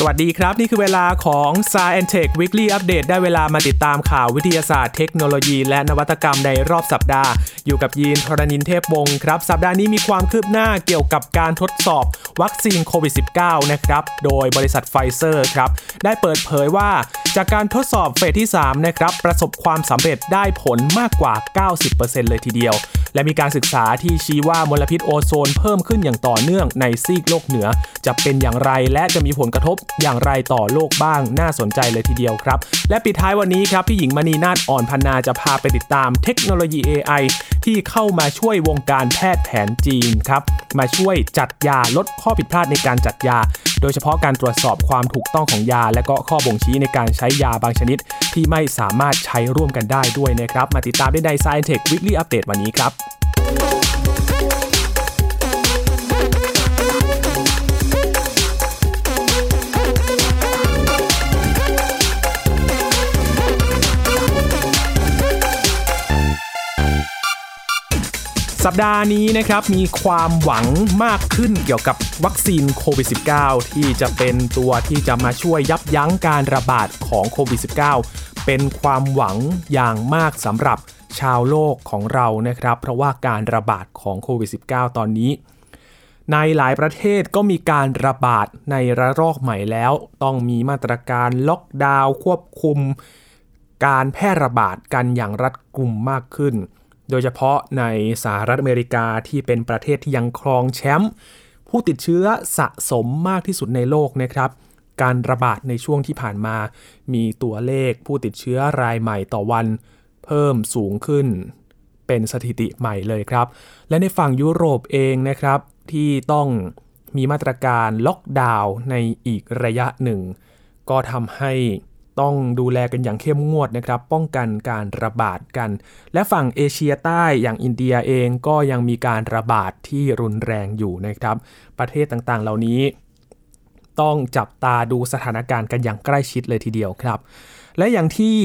สวัสดีครับ นี่คือเวลาของ Sci and Tech Weekly Update ได้เวลามาติดตามข่าววิทยาศาสตร์เทคโนโลยี และนวัตกรรมในรอบสัปดาห์ อยู่กับยีนทรณินเทพวงศ์ครับ สัปดาห์นี้มีความคืบหน้าเกี่ยวกับการทดสอบวัคซีนโควิด -19 นะครับ โดยบริษัทไฟเซอร์ครับ ได้เปิดเผยว่าจากการทดสอบเฟสที่3นะครับประสบความสำเร็จได้ผลมากกว่า 90%เลยทีเดียว และมีการศึกษาที่ชี้ว่ามลพิษโอโซนเพิ่มขึ้นอย่างต่อเนื่องในซีกโลกเหนือ จะเป็นอย่างไรและจะมีผลกระทบอย่างไรต่อโลกบ้างน่าสนใจเลยทีเดียวครับ และปิดท้ายวันนี้ครับพี่หญิงมณีนาฏอ่อนพันนาจะพาไปติดตามเทคโนโลยี AI ที่เข้ามาช่วยวงการแพทย์แผนจีนครับมาช่วยจัดยาลดข้อผิดพลาดในการจัดยาโดยเฉพาะการตรวจสอบความถูกต้องของยา และก็ข้อบ่งชี้ในการใช้ยาบางชนิด ที่ไม่สามารถใช้ร่วมกันได้ด้วยนะครับ มาติดตามได้ใน Science Tech Weekly Update วันนี้ครับ สัปดาห์นี้นะครับมีความหวังมากขึ้นเกี่ยวกับวัคซีนโควิด -19 ที่จะเป็นตัวที่จะมาช่วยยับยั้งการระบาดของโควิด -19 เป็นความหวังอย่างมากสำหรับชาวโลกของเรานะครับ เพราะว่าการระบาดของโควิด -19 ตอนนี้ ในหลายประเทศก็มีการระบาดในระลอกใหม่แล้ว ต้องมีมาตรการล็อกดาวน์ควบคุม การแพร่ระบาดกันอย่างรัดกุมมากขึ้น โดยเฉพาะในสหรัฐอเมริกาที่เป็นประเทศที่ยังครองแชมป์ผู้ติดเชื้อสะสมมากที่สุดในโลกนะครับ การระบาดในช่วงที่ผ่านมา มีตัวเลขผู้ติดเชื้อรายใหม่ต่อวัน เพิ่มสูงขึ้น เป็นสถิติใหม่เลยครับ และในฝั่งยุโรปเองนะครับ ที่ต้องมีมาตรการล็อกดาวน์ในอีกระยะหนึ่ง ก็ทำให้ ต้องดูแลกันอย่างเข้มงวดนะครับ ป้องกันการระบาดกัน และฝั่งเอเชียใต้อย่างอินเดียเองก็ยังมีการระบาดที่รุนแรงอยู่นะครับ ประเทศต่างๆ เหล่านี้ ต้องจับตาดูสถานการณ์กันอย่างใกล้ชิดเลยทีเดียวครับ และอย่างที่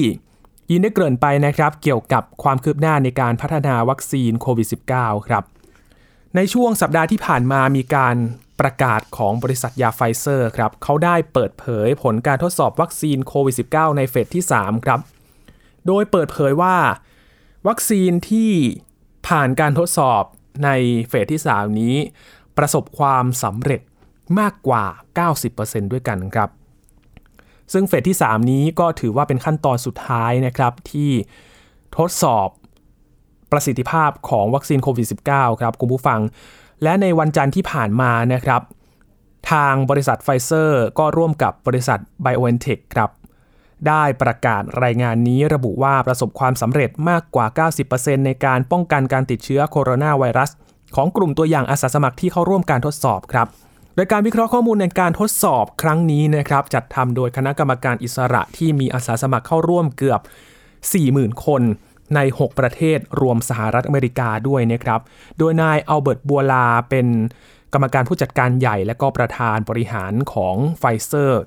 ยินได้เกริ่นไปนะครับเกี่ยวกับความคืบหน้าในการพัฒนาวัคซีนโควิด -19 ครับในช่วงสัปดาห์ที่ผ่านมามีการ ประกาศของบริษัทยาไฟเซอร์ครับเขาได้เปิดเผยผลการทดสอบวัคซีนโควิด -19 ในเฟสที่ 3 ครับ โดยเปิดเผยว่า วัคซีนที่ผ่านการทดสอบในเฟสที่ 3 นี้ ประสบความสำเร็จมากกว่า 90%ด้วยกันครับ ซึ่งเฟสที่ 3 นี้ก็ถือว่าเป็นขั้นตอนสุดท้ายนะครับที่ทดสอบประสิทธิภาพของวัคซีนโควิด -19 ครับคุณผู้ฟัง และในวันจันทร์ที่ผ่านมานะครับ ทางบริษัทไฟเซอร์ก็ร่วมกับบริษัท BioNTech ครับ ได้ประกาศรายงานนี้ระบุว่าประสบความสำเร็จมากกว่า 90%ในการป้องกันการติดเชื้อโคโรนาไวรัส ของกลุ่มตัวอย่างอาสาสมัครที่เข้าร่วมการทดสอบครับโดยการวิเคราะห์ข้อมูลในการทดสอบครั้งนี้นะครับจัดทำโดยคณะกรรมการอิสระที่มีอาสาสมัครเข้าร่วมเกือบ 40,000 คน ใน 6 ประเทศรวมสหรัฐอเมริกาด้วยนะครับ โดยนายอัลเบิร์ตบูร์ลาเป็นกรรมการผู้จัดการใหญ่และก็ประธานบริหารของไฟเซอร์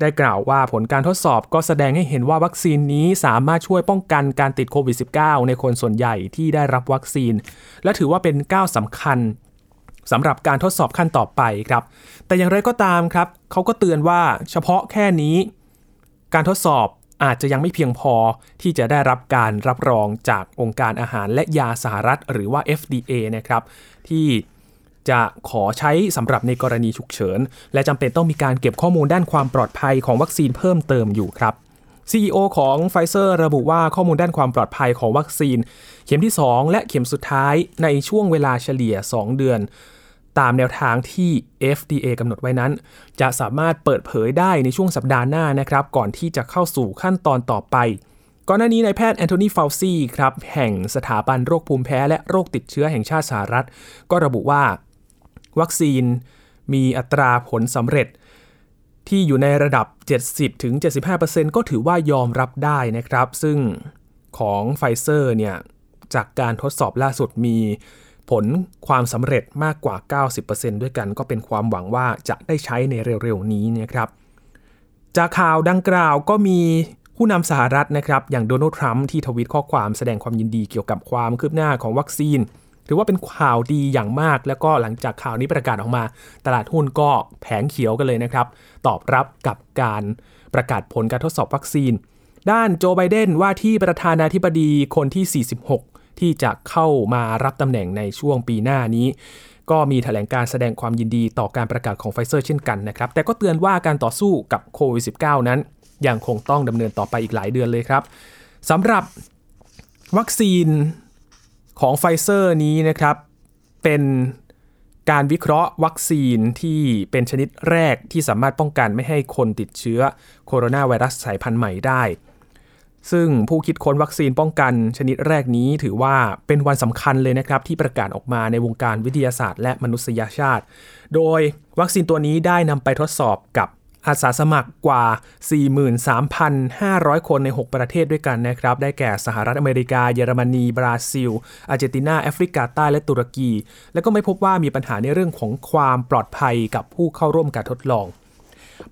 ได้กล่าวว่าผลการทดสอบก็แสดงให้เห็นว่าวัคซีนนี้สามารถช่วยป้องกันการติดโควิด -19 ในคนส่วนใหญ่ที่ได้รับวัคซีน และถือว่าเป็นก้าวสำคัญสำหรับการทดสอบขั้นต่อไปครับ แต่อย่างไรก็ตามครับ เขาก็เตือนว่าเฉพาะแค่นี้ การทดสอบ อาจจะยังไม่เพียงพอที่จะได้รับการรับรองจากองค์การอาหารและยาสหรัฐ หรือว่า FDA นะครับที่จะขอใช้สำหรับในกรณีฉุกเฉิน และจำเป็นต้องมีการเก็บข้อมูลด้านความปลอดภัยของวัคซีนเพิ่มเติมอยู่ครับ CEO ของไฟเซอร์ระบุว่าข้อมูลด้านความปลอดภัยของวัคซีน เข็มที่ 2 และเข็มสุดท้ายในช่วงเวลาเฉลี่ย 2 เดือน ตามแนวทางที่ FDA กำหนดไว้นั้น จะสามารถเปิดเผยได้ในช่วงสัปดาห์หน้านะครับ ก่อนที่จะเข้าสู่ขั้นตอนต่อไป ก่อนหน้านี้นายแพทย์แอนโทนีฟาวซีครับแห่งสถาบันโรคภูมิแพ้และโรคติดเชื้อแห่งชาติสหรัฐ ก็ระบุว่า วัคซีนมีอัตราผลสำเร็จที่อยู่ในระดับ 70-75%ก็ถือว่ายอมรับได้นะครับ ซึ่งของไฟเซอร์เนี่ยจากการทดสอบล่าสุดมี ผลความสำเร็จมากกว่า 90%ด้วยกัน ก็เป็นความหวังว่าจะได้ใช้ในเร็วๆนี้นะครับ จากข่าวดังกล่าวก็มีผู้นำสหรัฐนะครับอย่างโดนัลด์ทรัมป์ที่ทวิตข้อความแสดงความยินดีเกี่ยวกับความคืบหน้าของวัคซีนถือว่าเป็นข่าวดีอย่างมาก แล้วก็หลังจากข่าวนี้ประกาศออกมา ตลาดหุ้นก็แผงเขียวกันเลยนะครับ ตอบรับกับการประกาศผลการทดสอบวัคซีน ด้านโจไบเดนว่าที่ประธานาธิบดีคนที่ 46 ที่จะเข้ามารับตำแหน่งในช่วงปีหน้านี้ ก็มีแถลงการณ์แสดงความยินดีต่อการประกาศของไฟเซอร์เช่นกันนะครับ แต่ก็เตือนว่าการต่อสู้กับโควิด -19 นั้น ยังคงต้องดำเนินต่อไปอีกหลายเดือนเลยครับสำหรับวัคซีนของไฟเซอร์นี้นะครับ เป็นการวิเคราะห์วัคซีนที่เป็นชนิดแรกที่สามารถป้องกันไม่ให้คนติดเชื้อโคโรนาไวรัสสายพันธุ์ใหม่ได้ ซึ่งผู้คิดค้นวัคซีนป้องกันชนิดแรกนี้ถือว่าเป็นวันสำคัญเลยนะครับ ที่ประกาศออกมาในวงการวิทยาศาสตร์ และมนุษยชาติ โดยวัคซีนตัวนี้ได้นำไปทดสอบกับอาสาสมัครกว่า 43,500 คนใน 6 ประเทศด้วยกันนะครับ ได้แก่สหรัฐอเมริกา เยอรมนี บราซิล อาร์เจนตินา แอฟริกาใต้ และตุรกี และก็ไม่พบว่ามีปัญหาในเรื่องของความปลอดภัยกับผู้เข้าร่วมการทดลอง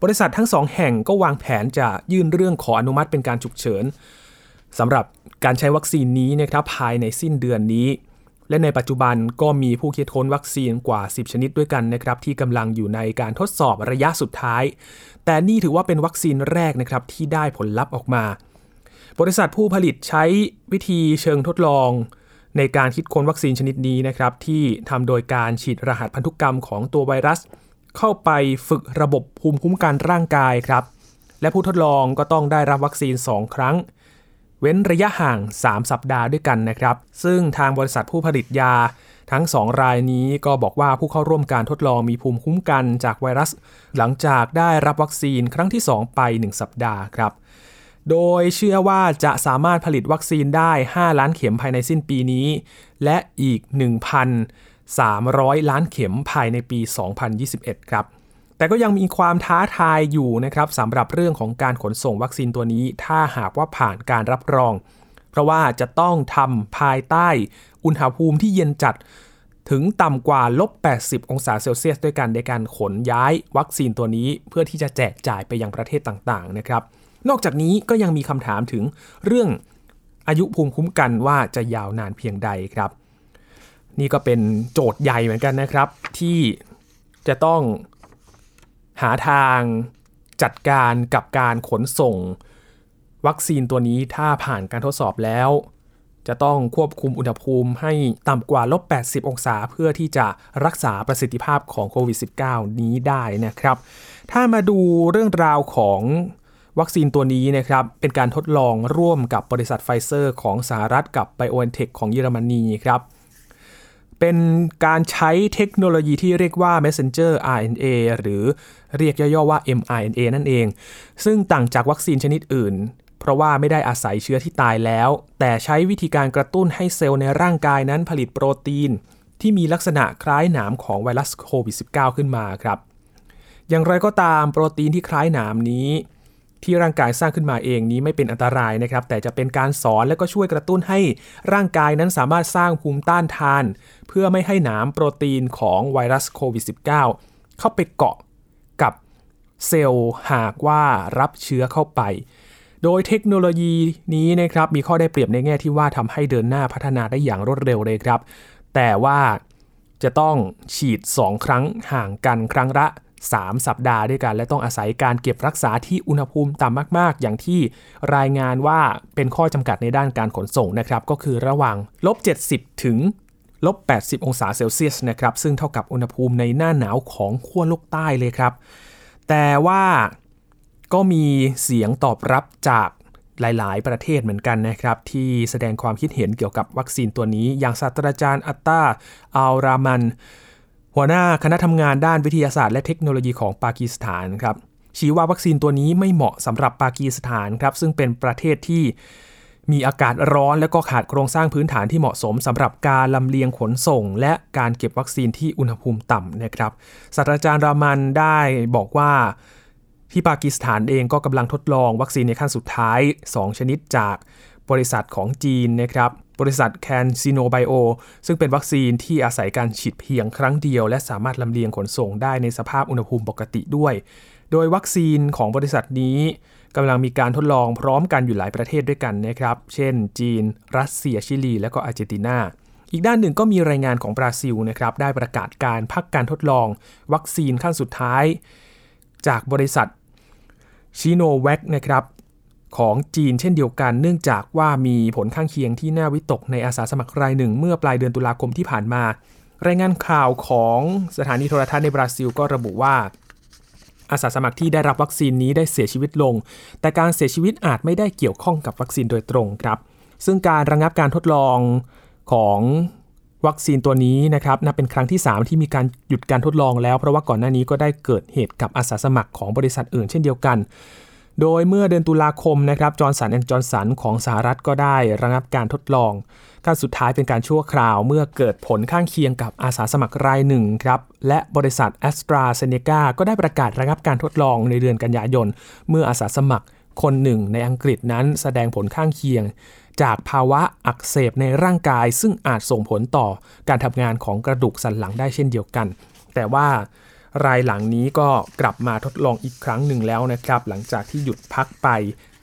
บริษัททั้งสองแห่งก็วางแผนจะยื่นเรื่องขออนุมัติเป็นการฉุกเฉินสำหรับการใช้วัคซีนนี้นะครับภายในสิ้นเดือนนี้ และในปัจจุบันก็มีผู้คิดค้นวัคซีนกว่า 10 ชนิดด้วยกันนะครับที่กำลังอยู่ในการทดสอบระยะสุดท้าย แต่นี่ถือว่าเป็นวัคซีนแรกนะครับที่ได้ผลลัพธ์ออกมา บริษัทผู้ผลิตใช้วิธีเชิงทดลองในการคิดค้นวัคซีนชนิดนี้นะครับที่ทำโดยการฉีดรหัสพันธุกรรมของตัวไวรัส เข้าไปฝึกระบบภูมิคุ้มกันร่างกายครับ และผู้ทดลองก็ต้องได้รับวัคซีน 2 ครั้ง เว้นระยะห่าง 3 สัปดาห์ด้วยกันนะครับ ซึ่งทางบริษัทผู้ผลิตยาทั้ง 2 รายนี้ก็บอกว่าผู้เข้าร่วมการทดลองมีภูมิคุ้มกันจากไวรัส หลังจากได้รับวัคซีนครั้งที่ 2 ไป 1 สัปดาห์ครับ โดยเชื่อว่าจะสามารถผลิตวัคซีนได้ 5 ล้านเข็มภายในสิ้นปีนี้ และอีก 300 ล้านเข็มภายในปี 2021 ครับ แต่ก็ยังมีความท้าทายอยู่นะครับสำหรับเรื่องของการขนส่งวัคซีนตัวนี้ ถ้าหากว่าผ่านการรับรอง เพราะว่าจะต้องทำภายใต้อุณหภูมิที่เย็นจัดถึงต่ำกว่าลบ 80 องศาเซลเซียส ด้วยกันในการขนย้ายวัคซีนตัวนี้เพื่อที่จะแจกจ่ายไปยังประเทศต่างๆนะครับ นอกจากนี้ก็ยังมีคำถามถึงเรื่องอายุภูมิคุ้มกันว่าจะยาวนานเพียงใดครับ นี่ก็เป็นโจทย์ใหญ่เหมือนกันนะครับ ที่จะต้องหาทางจัดการกับการขนส่ง วัคซีนตัวนี้ถ้าผ่านการทดสอบแล้ว จะต้องควบคุมอุณหภูมิให้ต่ำกว่าลบ 80 องศา เพื่อที่จะรักษาประสิทธิภาพของโควิด -19 นี้ได้นะครับ ถ้ามาดูเรื่องราวของวัคซีนตัวนี้นะครับ เป็นการทดลองร่วมกับบริษัทไฟเซอร์ของสหรัฐกับ BioNTech ของเยอรมนีครับ เป็นการใช้เทคโนโลยีที่เรียกว่า messenger RNA หรือเรียกย่อๆว่า mRNA นั่นเอง ซึ่งต่างจากวัคซีนชนิดอื่น เพราะว่าไม่ได้อาศัยเชื้อที่ตายแล้ว แต่ใช้วิธีการกระตุ้นให้เซลล์ในร่างกายนั้นผลิตโปรตีน ที่มีลักษณะคล้ายหนามของไวรัสโควิด -19 ขึ้นมาครับ อย่างไรก็ตามโปรตีนที่คล้ายหนามนี้ ที่ร่างกายสร้างขึ้นมาเองนี้ไม่เป็นอันตรายนะครับ แต่จะเป็นการสอนและก็ช่วยกระตุ้นให้ร่างกายนั้นสามารถสร้างภูมิต้านทาน เพื่อไม่ให้หนามโปรตีนของไวรัสโควิด -19 เข้าไปเกาะกับเซลล์หากว่ารับเชื้อเข้าไป โดยเทคโนโลยีนี้นะครับมีข้อได้เปรียบในแง่ที่ว่าทำให้เดินหน้าพัฒนาได้อย่างรวดเร็วเลยครับ แต่ว่าจะต้องฉีด 2 ครั้งห่างกันครั้งละ 3 สัปดาห์ด้วยกัน และต้องอาศัยการเก็บรักษาที่อุณหภูมิต่ำมาก ๆ อย่างที่รายงานว่าเป็นข้อจำกัดในด้านการขนส่งนะครับ ก็คือระหว่างลบ70 ถึงลบ80 องศาเซลเซียสนะครับ ซึ่งเท่ากับอุณหภูมิในหน้าหนาวของขั้วโลกใต้เลยครับ แต่ว่าก็มีเสียงตอบรับจากหลาย ๆ ประเทศเหมือนกันนะครับ ที่แสดงความคิดเห็นเกี่ยวกับวัคซีนตัวนี้ อย่างศาสตราจารย์อัตตาอัลรามัน หัวหน้าคณะทำงานด้านวิทยาศาสตร์และเทคโนโลยีของปากีสถานครับชี้ว่าวัคซีนตัวนี้ไม่เหมาะสำหรับปากีสถานครับซึ่งเป็นประเทศที่มีอากาศร้อนและก็ขาดโครงสร้างพื้นฐานที่เหมาะสมสำหรับการลำเลียงขนส่ง และการเก็บวัคซีนที่อุณหภูมิต่ำนะครับศาสตราจารย์รามันได้บอกว่าที่ปากีสถานเองก็กำลังทดลองวัคซีนในขั้นสุดท้าย 2 ชนิดจาก บริษัทของจีนนะครับบริษัท CanSinoBIO ซึ่งเป็นวัคซีนที่อาศัยการฉีดเพียงครั้งเดียว และสามารถลำเลียงขนส่งได้ในสภาพอุณหภูมิปกติด้วย โดยวัคซีนของบริษัทนี้กำลังมีการทดลองพร้อมกันอยู่หลายประเทศด้วยกันนะครับ เช่น จีน รัสเซีย ชิลี และก็อาร์เจนตินา อีกด้านหนึ่งก็มีรายงานของบราซิลนะครับ ได้ประกาศการพักการทดลอง วัคซีนขั้นสุดท้าย จากบริษัทชิโนแวคนะครับ ของจีนเช่นเดียวกัน เนื่องจากว่ามีผลข้างเคียงที่น่าวิตกในอาสาสมัครรายหนึ่ง เมื่อปลายเดือนตุลาคมที่ผ่านมา รายงานข่าวของสถานีโทรทัศน์ในบราซิลก็ระบุว่า อาสาสมัครที่ได้รับวัคซีนนี้ได้เสียชีวิตลง แต่การเสียชีวิตอาจไม่ได้เกี่ยวข้องกับวัคซีนโดยตรงครับ ซึ่งการระงงับการทดลองของวัคซีนตัวนี้นะครับนับเป็นครั้งที่ 3 ที่มีการหยุดการทดลองแล้ว เพราะว่าก่อนหน้านี้ก็ได้เกิดเหตุกับอาสาสมัครของบริษัทอื่นเช่นเดียวกัน โดยเมื่อเดือนตุลาคมนะครับจอร์นสันแอนด์จอร์นสันของสหรัฐก็ได้ระงับการทดลองการสุดท้ายเป็นการชั่วคราวเมื่อเกิดผลข้างเคียงกับอาสาสมัครรายหนึ่งครับและบริษัทแอสตราเซเนกาก็ได้ประกาศระงับการทดลองในเดือนกันยายน เมื่ออาสาสมัครคนหนึ่งในอังกฤษนั้นแสดงผลข้างเคียง จากภาวะอักเสบในร่างกาย ซึ่งอาจส่งผลต่อการทำงานของกระดูกสันหลังได้เช่นเดียวกัน แต่ว่า รายหลังนี้ก็กลับมาทดลองอีกครั้งหนึ่งแล้วนะครับ หลังจากที่หยุดพักไป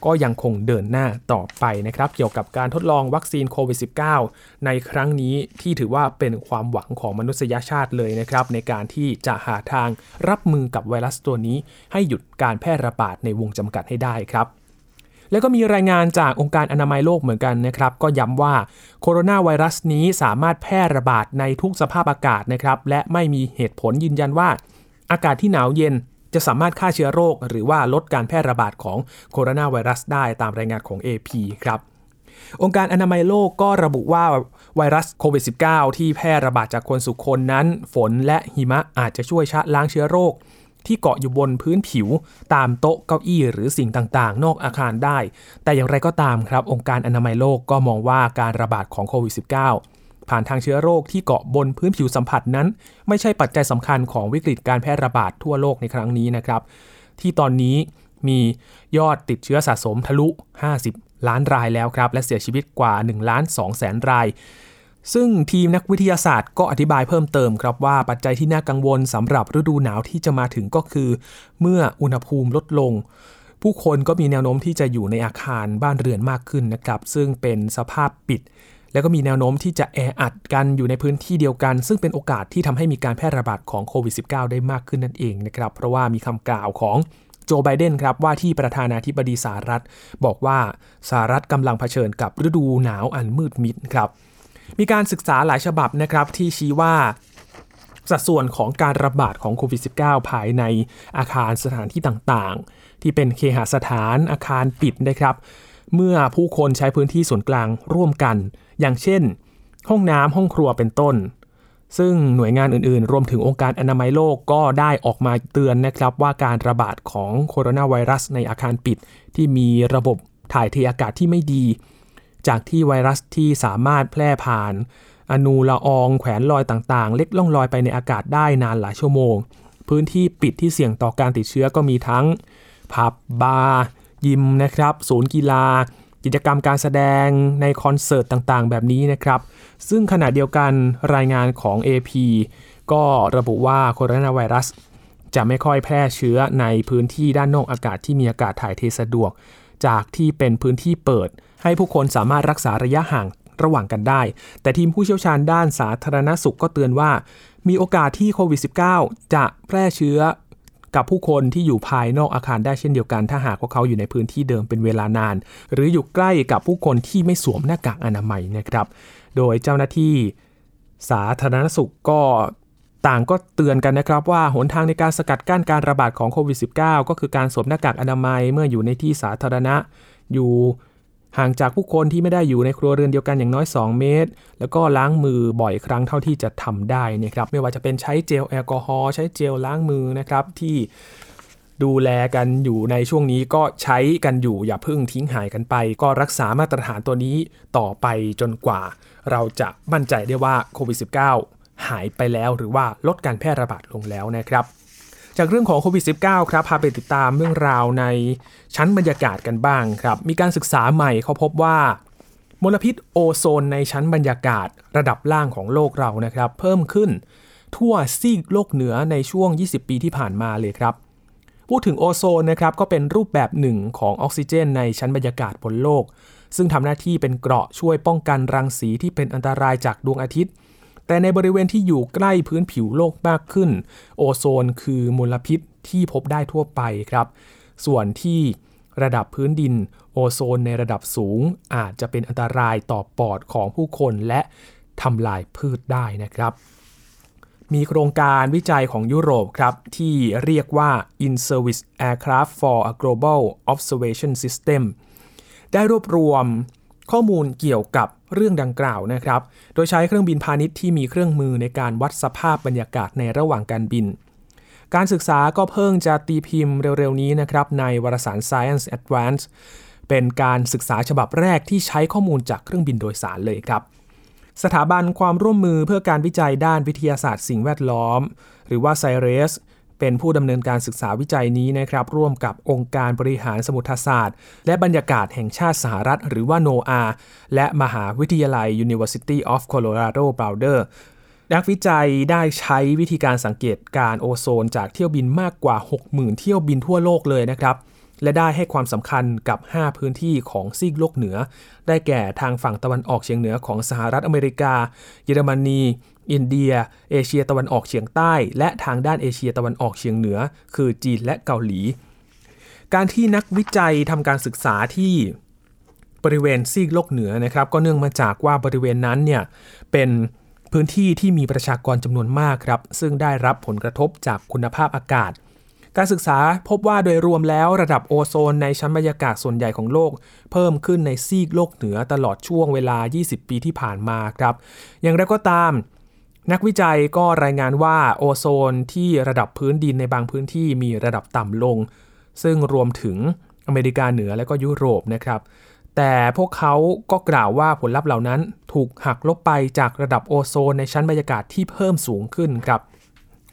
ก็ยังคงเดินหน้าต่อไปนะครับ เกี่ยวกับการทดลองวัคซีนโควิด -19 ในครั้งนี้ที่ถือว่าเป็นความหวังของมนุษยชาติเลยนะครับ ในการที่จะหาทางรับมือกับไวรัสตัวนี้ ให้หยุดการแพร่ระบาดในวงจำกัดให้ได้ครับแล้วก็มีรายงานจากองค์การอนามัยโลกเหมือนกันนะครับ ก็ย้ำว่าโคโรนาไวรัสนี้สามารถแพร่ระบาดในทุกสภาพอากาศนะครับ และไม่มีเหตุผลยืนยันว่า อากาศที่หนาวเย็นจะสามารถฆ่าเชื้อโรค หรือว่าลดการแพร่ระบาดของโคโรนาไวรัสได้ตามรายงานของ AP ครับองค์การอนามัยโลกก็ระบุว่าไวรัสโควิด -19 ที่แพร่ระบาดจากคนสู่คนนั้น ฝนและหิมะอาจจะช่วยชะล้างเชื้อโรค ที่เกาะอยู่บนพื้นผิว ตามโต๊ะเก้าอี้หรือสิ่งต่างๆ นอกอาคารได้ แต่อย่างไรก็ตามครับ องค์การอนามัยโลกก็มองว่าการระบาดของโควิด -19 ผ่านทางเชื้อโรคที่เกาะบนพื้นผิวสัมผัสนั้น ไม่ใช่ปัจจัยสำคัญของวิกฤตการแพร่ระบาดทั่วโลกในครั้งนี้นะครับ ที่ตอนนี้มียอดติดเชื้อสะสมทะลุ 50 ล้านรายแล้วครับ และเสียชีวิตกว่า1ล้าน2แสนราย ซึ่งทีมนักวิทยาศาสตร์ก็อธิบายเพิ่มเติมครับว่าปัจจัยที่น่ากังวลสำหรับฤดูหนาวที่จะมาถึงก็คือ เมื่ออุณหภูมิลดลง ผู้คนก็มีแนวโน้มที่จะอยู่ในอาคารบ้านเรือนมากขึ้นนะครับ ซึ่งเป็นสภาพปิด แล้วก็มีแนวโน้มที่จะแออัดกันอยู่ในพื้นที่เดียวกัน ซึ่งเป็นโอกาสที่ทำให้มีการแพร่ระบาดของโควิด -19 ได้มากขึ้นนั่นเองนะครับ เพราะว่ามีคำกล่าวของโจไบเดนครับว่าที่ประธานาธิบดีสหรัฐ บอกว่าสหรัฐกำลังเผชิญกับฤดูหนาวอันมืดมิดครับ มีการศึกษาหลายฉบับนะครับที่ชี้ว่าสัดส่วนของการระบาดของโควิด -19 ภายในอาคารสถานที่ต่างๆ ที่เป็นเคหสถานอาคารปิดนะครับ เมื่อผู้คนใช้พื้นที่ส่วนกลางร่วมกัน อย่างเช่น ห้องน้ำห้องครัวเป็นต้น ซึ่งหน่วยงานอื่นๆ รวมถึงองค์การอนามัยโลกก็ได้ออกมาเตือนนะครับว่าการระบาดของโคโรนาไวรัสในอาคารปิด ที่มีระบบถ่ายเทอากาศที่ไม่ดี จากที่ไวรัสที่สามารถแพร่ผ่านอนูละอองแขวนลอยต่างๆ เล็กล่องลอยไปในอากาศได้นานหลายชั่วโมง พื้นที่ปิดที่เสี่ยงต่อการติดเชื้อก็มีทั้งผับบาร์ยิมนะครับ ศูนย์กีฬา กิจกรรมการแสดงในคอนเสิร์ตต่างๆ แบบนี้นะครับ ซึ่งขณะเดียวกันรายงานของ AP ก็ระบุว่าโคโรนาไวรัส จะไม่ค่อยแพร่เชื้อในพื้นที่ด้านนอกอากาศที่มีอากาศถ่ายเทสะดวก จากที่เป็นพื้นที่เปิด ให้ผู้คนสามารถรักษาระยะห่างระหว่างกันได้ แต่ทีมผู้เชี่ยวชาญด้านสาธารณสุขก็เตือนว่า มีโอกาสที่โควิด -19 จะแพร่เชื้อ กับผู้คนที่อยู่ภายนอกอาคารได้เช่นเดียวกัน ถ้าหากว่าเขาอยู่ในพื้นที่เดิมเป็นเวลานาน หรืออยู่ใกล้กับผู้คนที่ไม่สวมหน้ากากอนามัยนะครับ โดยเจ้าหน้าที่สาธารณสุขก็ต่างก็เตือนกันนะครับว่าหนทางในการสกัดกั้นการระบาดของโควิด -19 ก็คือการสวมหน้ากากอนามัยเมื่ออยู่ในที่สาธารณะ อยู่ ห่างจากผู้คนที่ไม่ได้อยู่ในครัวเรือนเดียวกันอย่างน้อย 2 เมตร แล้วก็ล้างมือบ่อยครั้งเท่าที่จะทำได้นะครับไม่ว่าจะเป็นใช้เจลแอลกอฮอล์ใช้เจลล้างมือนะครับที่ดูแลกันอยู่ในช่วงนี้ก็ใช้กันอยู่อย่าเพิ่งทิ้งหายกันไป ก็รักษามาตรฐานตัวนี้ต่อไปจนกว่า เราจะมั่นใจได้ว่าโควิด -19 หายไปแล้วหรือว่าลดการแพร่ระบาดลงแล้วนะครับ จากเรื่องของโควิด -19 ครับพาไปติดตามเรื่องราวในชั้นบรรยากาศกันบ้างครับ มีการศึกษาใหม่เขาพบว่ามลพิษโอโซนในชั้นบรรยากาศระดับล่างของโลกเรานะครับ เพิ่มขึ้นทั่วซีกโลกเหนือในช่วง 20 ปีที่ผ่านมาเลยครับ พูดถึงโอโซนนะครับก็เป็นรูปแบบหนึ่งของออกซิเจน ในชั้นบรรยากาศบนโลก ซึ่งทำหน้าที่เป็นเกราะช่วยป้องกันรังสีที่เป็นอันตรายจากดวงอาทิตย์ แต่ในบริเวณที่อยู่ใกล้พื้นผิวโลกมากขึ้น โอโซนคือมลพิษที่พบได้ทั่วไปครับ ส่วนที่ระดับพื้นดิน โอโซนในระดับสูงอาจจะเป็นอันตรายต่อปอดของผู้คนและทำลายพืชได้นะครับ มีโครงการวิจัยของยุโรปครับ ที่เรียกว่า In Service Aircraft for a Global Observation System ได้รวบรวม ข้อมูลเกี่ยวกับเรื่องดังกล่าวนะครับ โดยใช้เครื่องบินพาณิชย์ที่มีเครื่องมือในการวัดสภาพบรรยากาศในระหว่างการบิน การศึกษาก็เพิ่งจะตีพิมพ์เร็วๆนี้นะครับในวารสาร Science Advance เป็นการศึกษาฉบับแรกที่ใช้ข้อมูลจากเครื่องบินโดยสารเลยครับ สถาบันความร่วมมือเพื่อการวิจัยด้านวิทยาศาสตร์สิ่งแวดล้อม หรือว่า c i r e s เป็นผู้ดำเนินการศึกษาวิจัยนี้นะครับร่วมกับองค์การบริหารสมุทรศาสตร์ และบรรยากาศแห่งชาติสหรัฐ หรือว่า NOAA และมหาวิทยาลัย University of Colorado Boulder นักวิจัยได้ใช้วิธีการสังเกตการโอโซนจากเที่ยวบินมากกว่า 60,000 เที่ยวบินทั่วโลกเลยนะครับและได้ให้ความสำคัญกับ 5 พื้นที่ของซีกโลกเหนือ ได้แก่ทางฝั่งตะวันออกเฉียงเหนือของสหรัฐอเมริกา เยอรมนี อินเดีย เอเชียตะวันออกเฉียงใต้ และทางด้านเอเชียตะวันออกเฉียงเหนือ คือจีนและเกาหลี การที่นักวิจัยทำการศึกษาที่บริเวณซีกโลกเหนือนะครับก็เนื่องมาจากว่าบริเวณนั้นเนี่ยเป็นพื้นที่ที่มีประชากรจำนวนมากครับ ซึ่งได้รับผลกระทบจากคุณภาพอากาศ การศึกษาพบว่าโดยรวมแล้วระดับโอโซนในชั้นบรรยากาศส่วนใหญ่ของโลก เพิ่มขึ้นในซีกโลกเหนือตลอดช่วงเวลา 20 ปีที่ผ่านมาครับ อย่างไรก็ตาม นักวิจัยก็รายงานว่าโอโซนที่ระดับพื้นดินในบางพื้นที่มีระดับต่ำลง ซึ่งรวมถึงอเมริกาเหนือและก็ยุโรปนะครับ แต่พวกเขาก็กล่าวว่าผลลัพธ์เหล่านั้นถูกหักลบไปจากระดับโอโซนในชั้นบรรยากาศที่เพิ่มสูงขึ้นครับ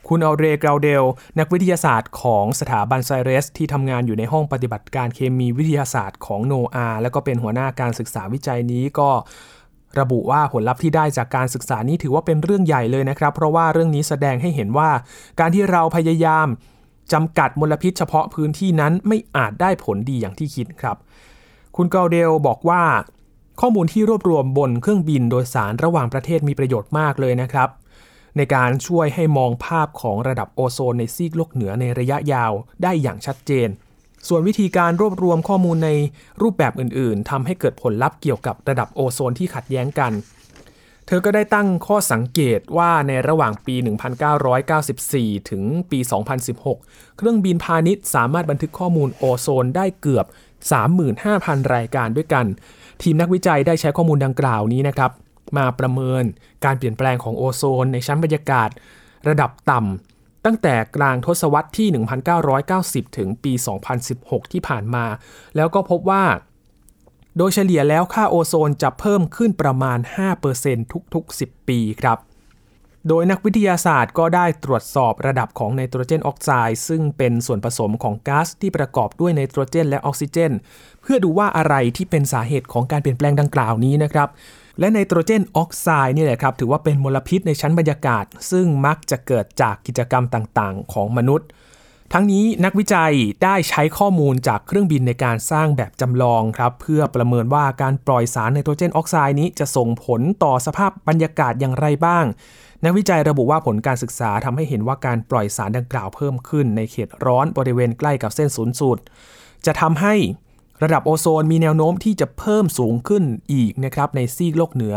คุณอัลเรกราวเดล นักวิทยาศาสตร์ของสถาบันไซเรส ที่ทำงานอยู่ในห้องปฏิบัติการเคมีวิทยาศาสตร์ของโนอาและก็เป็นหัวหน้าการศึกษาวิจัยนี้ก็ ระบุว่าผลลัพธ์ที่ได้จากการศึกษานี้ถือว่าเป็นเรื่องใหญ่เลยนะครับ เพราะว่าเรื่องนี้แสดงให้เห็นว่า การที่เราพยายามจำกัดมลพิษเฉพาะพื้นที่นั้นไม่อาจได้ผลดีอย่างที่คิดครับ คุณเกาเดลบอกว่า ข้อมูลที่รวบรวมบนเครื่องบินโดยสารระหว่างประเทศมีประโยชน์มากเลยนะครับ ในการช่วยให้มองภาพของระดับโอโซนในซีกโลกเหนือในระยะยาวได้อย่างชัดเจน ส่วนวิธีการรวบรวมข้อมูลในรูปแบบอื่นๆทำให้เกิดผลลัพธ์เกี่ยวกับระดับโอโซนที่ขัดแย้งกัน เธอก็ได้ตั้งข้อสังเกตว่าในระหว่างปี 1994 ถึงปี 2016 เครื่องบินพาณิชย์สามารถบันทึกข้อมูลโอโซนได้เกือบ 35,000 รายการด้วยกัน ทีมนักวิจัยได้ใช้ข้อมูลดังกล่าวนี้นะครับ มาประเมินการเปลี่ยนแปลงของโอโซนในชั้นบรรยากาศ ระดับต่ำ ตั้งแต่กลางทศวรรษที่ 1990 ถึงปี 2016 ที่ผ่านมา แล้วก็พบว่า โดยเฉลี่ยแล้วค่าโอโซนจะเพิ่มขึ้นประมาณ 5%ทุกๆ 10 ปีครับ โดยนักวิทยาศาสตร์ก็ได้ตรวจสอบระดับของไนโตรเจนออกไซด์ซึ่งเป็นส่วนผสมของก๊าซที่ประกอบด้วยไนโตรเจนและออกซิเจน เพื่อดูว่าอะไรที่เป็นสาเหตุของการเปลี่ยนแปลงดังกล่าวนี้นะครับ และไนโตรเจนออกไซด์นี่แหละครับถือว่าเป็นมลพิษในชั้นบรรยากาศ ซึ่งมักจะเกิดจากกิจกรรมต่างๆ ของมนุษย์ ทั้งนี้นักวิจัยได้ใช้ข้อมูลจากเครื่องบินในการสร้างแบบจำลองครับเพื่อประเมินว่าการปล่อยสารไนโตรเจนออกไซด์นี้จะส่งผลต่อสภาพบรรยากาศอย่างไรบ้าง นักวิจัยระบุว่าผลการศึกษาทำให้เห็นว่าการปล่อยสารดังกล่าวเพิ่มขึ้น ในเขตร้อนบริเวณใกล้กับเส้นศูนย์สูตรจะทำให้ ระดับโอโซนมีแนวโน้มที่จะเพิ่มสูงขึ้นอีกนะครับในซีกโลกเหนือ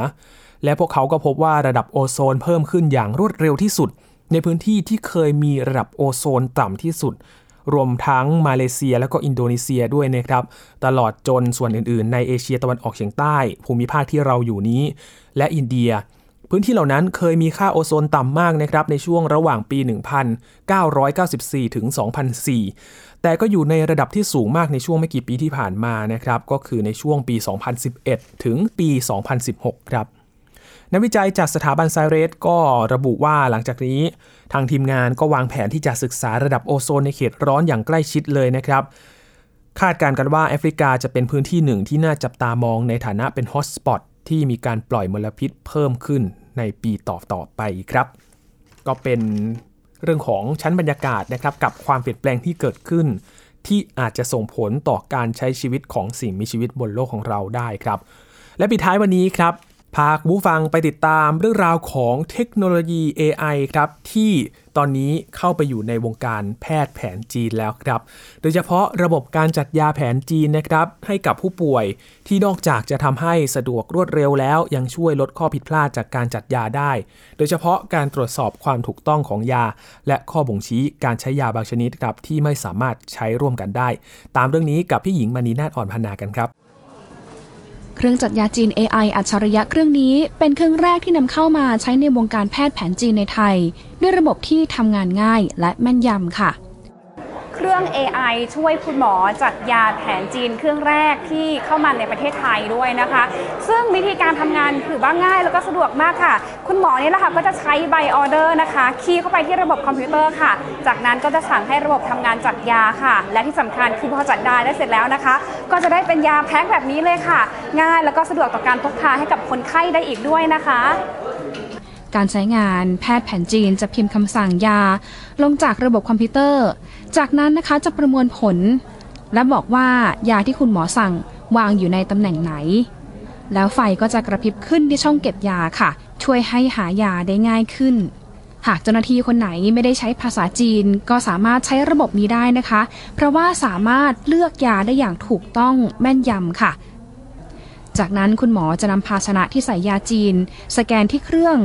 และพวกเขาก็พบว่าระดับโอโซนเพิ่มขึ้นอย่างรวดเร็วที่สุด ในพื้นที่ที่เคยมีระดับโอโซนต่ำที่สุด รวมทั้งมาเลเซียและก็อินโดนีเซียด้วยนะครับ ตลอดจนส่วนอื่นๆ ในเอเชียตะวันออกเฉียงใต้ ภูมิภาคที่เราอยู่นี้ และอินเดีย พื้นที่เหล่านั้นเคยมีค่าโอโซนต่ำมากนะครับในช่วงระหว่างปี 1994 ถึง 2004 แต่ก็อยู่ในระดับที่สูงมากในช่วงไม่กี่ปีที่ผ่านมานะครับ ก็คือในช่วงปี 2011 ถึงปี 2016 ครับ นักวิจัยจากสถาบันไซเรสก็ระบุว่าหลังจากนี้ ทางทีมงานก็วางแผนที่จะศึกษาระดับโอโซนในเขตร้อนอย่างใกล้ชิดเลยนะครับ คาดการณ์กันว่าแอฟริกาจะเป็นพื้นที่หนึ่งที่น่าจับตามองในฐานะเป็นฮอตสปอตที่มีการปล่อยมลพิษเพิ่มขึ้นในปีต่อๆไปครับ ก็เป็น เรื่องของชั้นบรรยากาศนะครับกับความเปลี่ยนแปลงที่เกิดขึ้น ที่อาจจะส่งผลต่อการใช้ชีวิตของสิ่งมีชีวิตบนโลกของเราได้ครับ และปิดท้ายวันนี้ครับ พาคุณผู้ฟังไปติดตามเรื่องราวของเทคโนโลยี AI ครับที่ตอนนี้เข้าไปอยู่ในวงการแพทย์แผนจีนแล้วครับ โดยเฉพาะระบบการจัดยาแผนจีนนะครับ ให้กับผู้ป่วยที่นอกจากจะทำให้สะดวกรวดเร็วแล้ว ยังช่วยลดข้อผิดพลาดจากการจัดยาได้ โดยเฉพาะการตรวจสอบความถูกต้องของยา และข้อบ่งชี้การใช้ยาบางชนิดครับที่ไม่สามารถใช้ร่วมกันได้ ตามเรื่องนี้กับพี่หญิงมณีนาฏอ่อนพนากันครับ เครื่องจัดยาจีน AI อัจฉริยะเครื่องนี้ เป็นเครื่องแรกที่นำเข้ามาใช้ในวงการแพทย์แผนจีนในไทย ด้วยระบบที่ทำงานง่ายและแม่นยำค่ะ เครื่อง AI ช่วยคุณหมอจัดยาแผนจีนเครื่องแรกที่เข้ามาในประเทศไทยด้วยนะคะ ซึ่งวิธีการทำงานถือว่าง่ายแล้วก็สะดวกมากค่ะ คุณหมอเนี่แหละค่ะก็จะใช้ใบออเดอร์นะคะ key เข้าไปที่ระบบคอมพิวเตอร์ค่ะ จากนั้นก็จะสั่งให้ระบบทำงานจัดยาค่ะ และที่สำคัญคือพอจัดยาได้เสร็จแล้วนะคะ ก็จะได้เป็นยาแพ็คแบบนี้เลยค่ะ ง่ายแล้วก็สะดวกต่อการพกพาให้กับคนไข้ได้อีกด้วยนะคะ การใช้งานแพทย์แผนจีนจะพิมพ์คำสั่งยา ลงจากระบบคอมพิวเตอร์ จากนั้นนะคะจะประมวลผล และบอกว่ายาที่คุณหมอสั่งวางอยู่ในตำแหน่งไหน แล้วไฟก็จะกระพริบขึ้นที่ช่องเก็บยาค่ะ ช่วยให้หายาได้ง่ายขึ้น หากเจ้าหน้าที่คนไหนไม่ได้ใช้ภาษาจีน ก็สามารถใช้ระบบนี้ได้นะคะ เพราะว่าสามารถเลือกยาได้อย่างถูกต้องแม่นยำค่ะจากนั้นคุณหมอจะนำภาชนะที่ใส่ยาจีน สแกนที่เครื่อง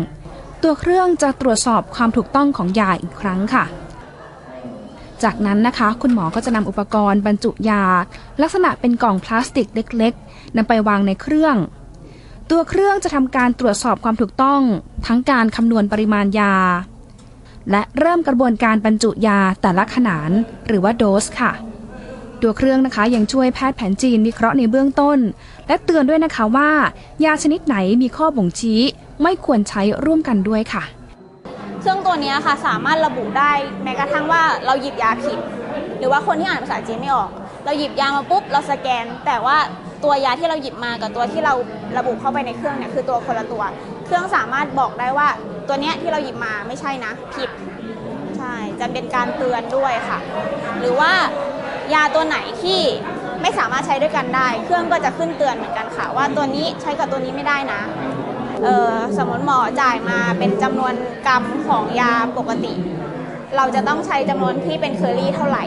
ตัวเครื่องจะตรวจสอบความถูกต้องของยาอีกครั้งค่ะ จากนั้นนะคะ คุณหมอก็จะนำอุปกรณ์บรรจุยา ลักษณะเป็นกล่องพลาสติกเล็กๆนำไปวางในเครื่อง ตัวเครื่องจะทำการตรวจสอบความถูกต้อง ทั้งการคำนวณปริมาณยา และเริ่มกระบวนการบรรจุยาแต่ละขนานหรือว่าโดสค่ะตัวเครื่องนะคะยังช่วยแพทย์แผนจีนวิเคราะห์ในเบื้องต้น และเตือนด้วยนะคะว่า ยาชนิดไหนมีข้อบ่งชี้ ไม่ควรใช้ร่วมกันด้วยค่ะ เครื่องตัวนี้ค่ะสามารถระบุได้แม้กระทั่งว่าเราหยิบยาผิด หรือว่าคนที่อ่านภาษาจีนไม่ออก เราหยิบยามาปุ๊บ เราสแกน แต่ว่าตัวยาที่เราหยิบมากับตัวที่เราระบุเข้าไปในเครื่องเนี่ยคือตัวคนละตัว เครื่องสามารถบอกได้ว่าตัวเนี้ยที่เราหยิบมาไม่ใช่นะ ผิดใช่จะเป็นการเตือนด้วยค่ะ หรือว่ายาตัวไหนที่ไม่สามารถใช้ด้วยกันได้ เครื่องก็จะขึ้นเตือนเหมือนกันค่ะ ว่าตัวนี้ใช้กับตัวนี้ไม่ได้นะ สมมติหมอจ่ายมาเป็นจำนวนกรัมของยาปกติ เราจะต้องใช้จำนวนที่เป็นเคอรี่เท่าไหร่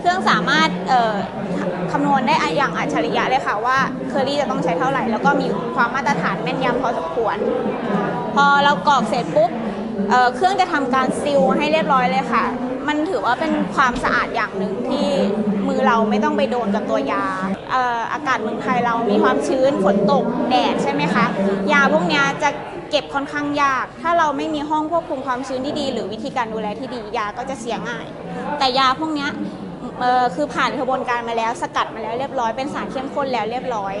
เครื่องสามารถคำนวณได้อย่างอัจฉริยะเลยค่ะว่าเคอรี่จะต้องใช้เท่าไหร่ แล้วก็มีความมาตรฐานแม่นยำพอสมควร พอเรากรอกเสร็จปุ๊บเเครื่องจะทำการซิลให้เรียบร้อยเลยค่ะ มันถือว่าเป็นความสะอาดอย่างหนึ่งที่มือเราไม่ต้องไปโดนกับตัวยาอากาศเมืองไทยเรามีความชื้นฝนตกแดดใช่ไหมคะยาพวกนี้จะเก็บค่อนข้างยาก ถ้าเราไม่มีห้องควบคุมความชื้นที่ดี หรือวิธีการดูแลที่ดียาก็จะเสียง่าย แต่ยาพวกนี้คือผ่านกระบวนการมาแล้วสกัดมาแล้วเรียบร้อยเป็นสารเข้มข้นแล้วเรียบร้อย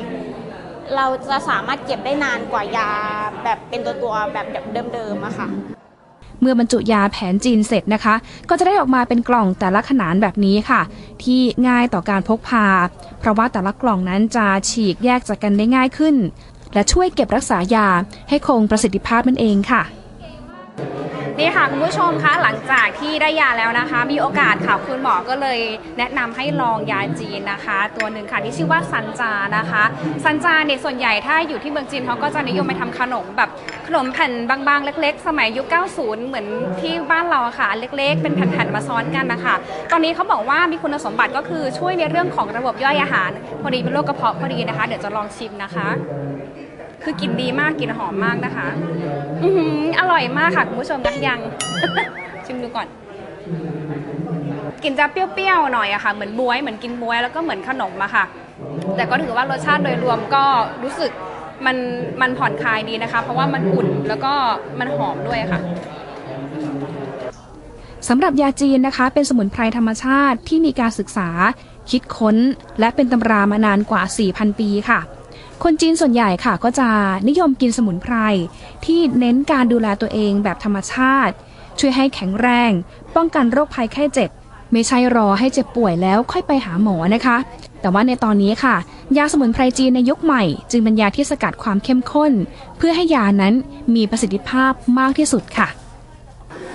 เราจะสามารถเก็บได้นานกว่ายาแบบเป็นตัวตัวแบบเดิมๆอะค่ะ เมื่อบรรจุยาแผนจีนเสร็จนะคะ ก็จะได้ออกมาเป็นกล่องแต่ละขนาดแบบนี้ค่ะ ที่ง่ายต่อการพกพา เพราะว่าแต่ละกล่องนั้นจะฉีกแยกจากกันได้ง่ายขึ้น และช่วยเก็บรักษายาให้คงประสิทธิภาพนั่นเองค่ะ นี่ค่ะคุณผู้ชมคะหลังจากที่ได้ยาแล้วนะคะ มีโอกาสค่ะคุณหมอก็เลยแนะนำให้ลองยาจีนนะคะ ตัวหนึ่งค่ะที่ชื่อว่าซันจานะคะ ซันจาเนี่ยส่วนใหญ่ถ้าอยู่ที่เมืองจีนเขาก็จะนิยมไปทำขนมแบบขนมแผ่นบางๆ เล็ก ๆ สมัยยุค 90 เหมือนที่บ้านเราค่ะ เล็ก ๆ เป็นแผ่นๆมาซ้อนกันนะคะ ตอนนี้เขาบอกว่ามีคุณสมบัติก็คือช่วยในเรื่องของระบบย่อยอาหาร พอดีเป็นโรคกระเพาะพอดีนะคะ เดี๋ยวจะลองชิมนะคะ คือกลิ่นดีมากกลิ่นหอมมากนะคะอืออร่อยมากค่ะคุณผู้ชมนะยัง ชิมดูก่อนกลิ่นจะเปรี้ยวๆหน่อยอะค่ะ เหมือนบวยเหมือนกินบวยแล้วก็เหมือนขนมอะค่ะ แต่ก็ถือว่ารสชาติโดยรวมก็รู้สึกมันมันผ่อนคลายดีนะคะ เพราะว่ามันอุ่นแล้วก็มันหอมด้วยค่ะสำหรับยาจีนนะคะ เป็นสมุนไพรธรรมชาติที่มีการศึกษา คิดค้น และเป็นตำรามานานกว่า 4,000 ปีค่ะ คนจีนส่วนใหญ่ค่ะก็จะนิยมกินสมุนไพร ที่เน้นการดูแลตัวเองแบบธรรมชาติ ช่วยให้แข็งแรง ป้องกันโรคภัยแค่เจ็บ ไม่ใช่รอให้เจ็บป่วยแล้วค่อยไปหาหมอนะคะ แต่ว่าในตอนนี้ค่ะ ยาสมุนไพรจีนในยุคใหม่ จึงเป็นยาที่สกัดความเข้มข้น เพื่อให้ยานั้นมีประสิทธิภาพมากที่สุดค่ะ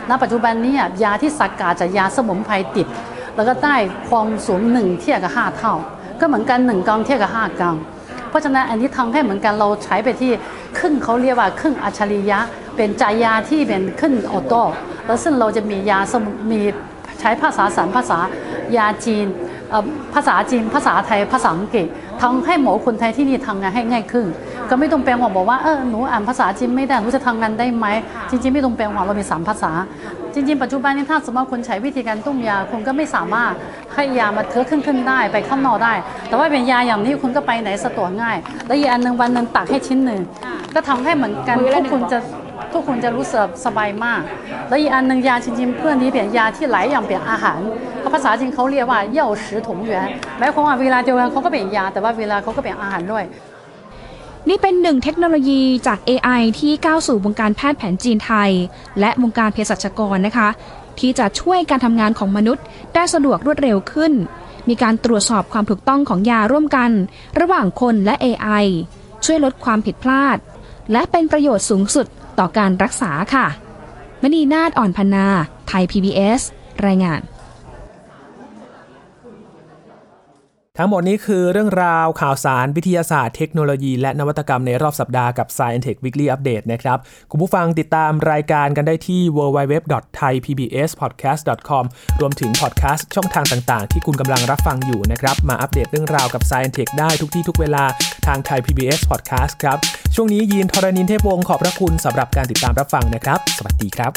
ณปัจจุบันนี้ยาที่สกัดจากยาสมุนไพรติด แล้วก็ได้ความสูงหนึ่งเทียบกับห้าเท่า ก็เหมือนกันหนึ่งกองเทียบกับห้ากอง ราะฉะนั้นอันนี้ทำให้เหมือนกันเราใช้ไปที่ครึ่งเขาเรียกว่าครึ่งอัจฉริยะ เป็นใจยาที่เป็นขึ้นออโต้แล้วซึ่งเราจะมียาสมุมีใช้ภาษาสันภาษายาจีนภาษาจีนภาษาไทยภาษาอังกฤษทำให้หมอคนไทยที่นี่ทำงานให้ง่ายขึ้น ก็ไม่ต้องแปลว่าบอกว่าเออหนูอ่านภาษาจีนไม่ได้หนูจะทำงานได้ไหมจริงๆ ไม่ต้องแปลว่าเรามีสามภาษา จริงๆ ปัจจุบันนี้ถ้าสมมติคุณใช้วิธีการต้มยาคุณก็ไม่สามารถให้ยามาเทือกขึ้นๆได้ไปข้างนอกได้ แต่ว่าเป็นยาอย่างนี้คุณก็ไปไหนสะดวกง่าย และอีกอันหนึ่งวันหนึ่งตักให้ชิ้นหนึ่งก็ทำให้เหมือนกันทุกคนจะทุกคนจะรู้สึกสบายมาก และอีกอันหนึ่งยาจริงๆเพื่อนนี้เปลี่ยนยาที่หลายอย่างเปลี่ยนอาหารภาษาจริงเขาเรียกว่าเย่าสืถงหยนหม้ความว่าเวลาเดียวกันเขาก็เปลี่ยนยาแต่ว่าเวลาเขาก็เปลี่ยนอาหารด้วย นี่เป็นหนึ่งเทคโนโลยีจาก AI ที่ก้าวสู่วงการแพทย์แผนจีนไทย และวงการเภสัชกรนะคะ ที่จะช่วยการทำงานของมนุษย์ ได้สะดวกรวดเร็วขึ้น มีการตรวจสอบความถูกต้องของยาร่วมกัน ระหว่างคนและ AI ช่วยลดความผิดพลาด และเป็นประโยชน์สูงสุดต่อการรักษาค่ะมณีนาฏอ่อนพนา ไทย PBS รายงาน ทั้งหมดนี้คือเรื่องราวข่าวสารวิทยาศาสตร์เทคโนโลยีและนวัตกรรมในรอบสัปดาห์กับ Science Tech Weekly Update นะครับ คุณผู้ฟังติดตามรายการกันได้ที่ www.thaipbspodcast.com รวมถึงพอดแคสต์ช่องทางต่างๆ ที่คุณกำลังรับฟังอยู่นะครับ มาอัปเดตเรื่องราวกับ Science Tech ได้ทุกที่ทุกเวลาทางไทย PBS Podcast ครับ ช่วงนี้ยีนทรณินเทพวงศ์ขอบพระคุณสำหรับการติดตามรับฟังนะครับ สวัสดีครับ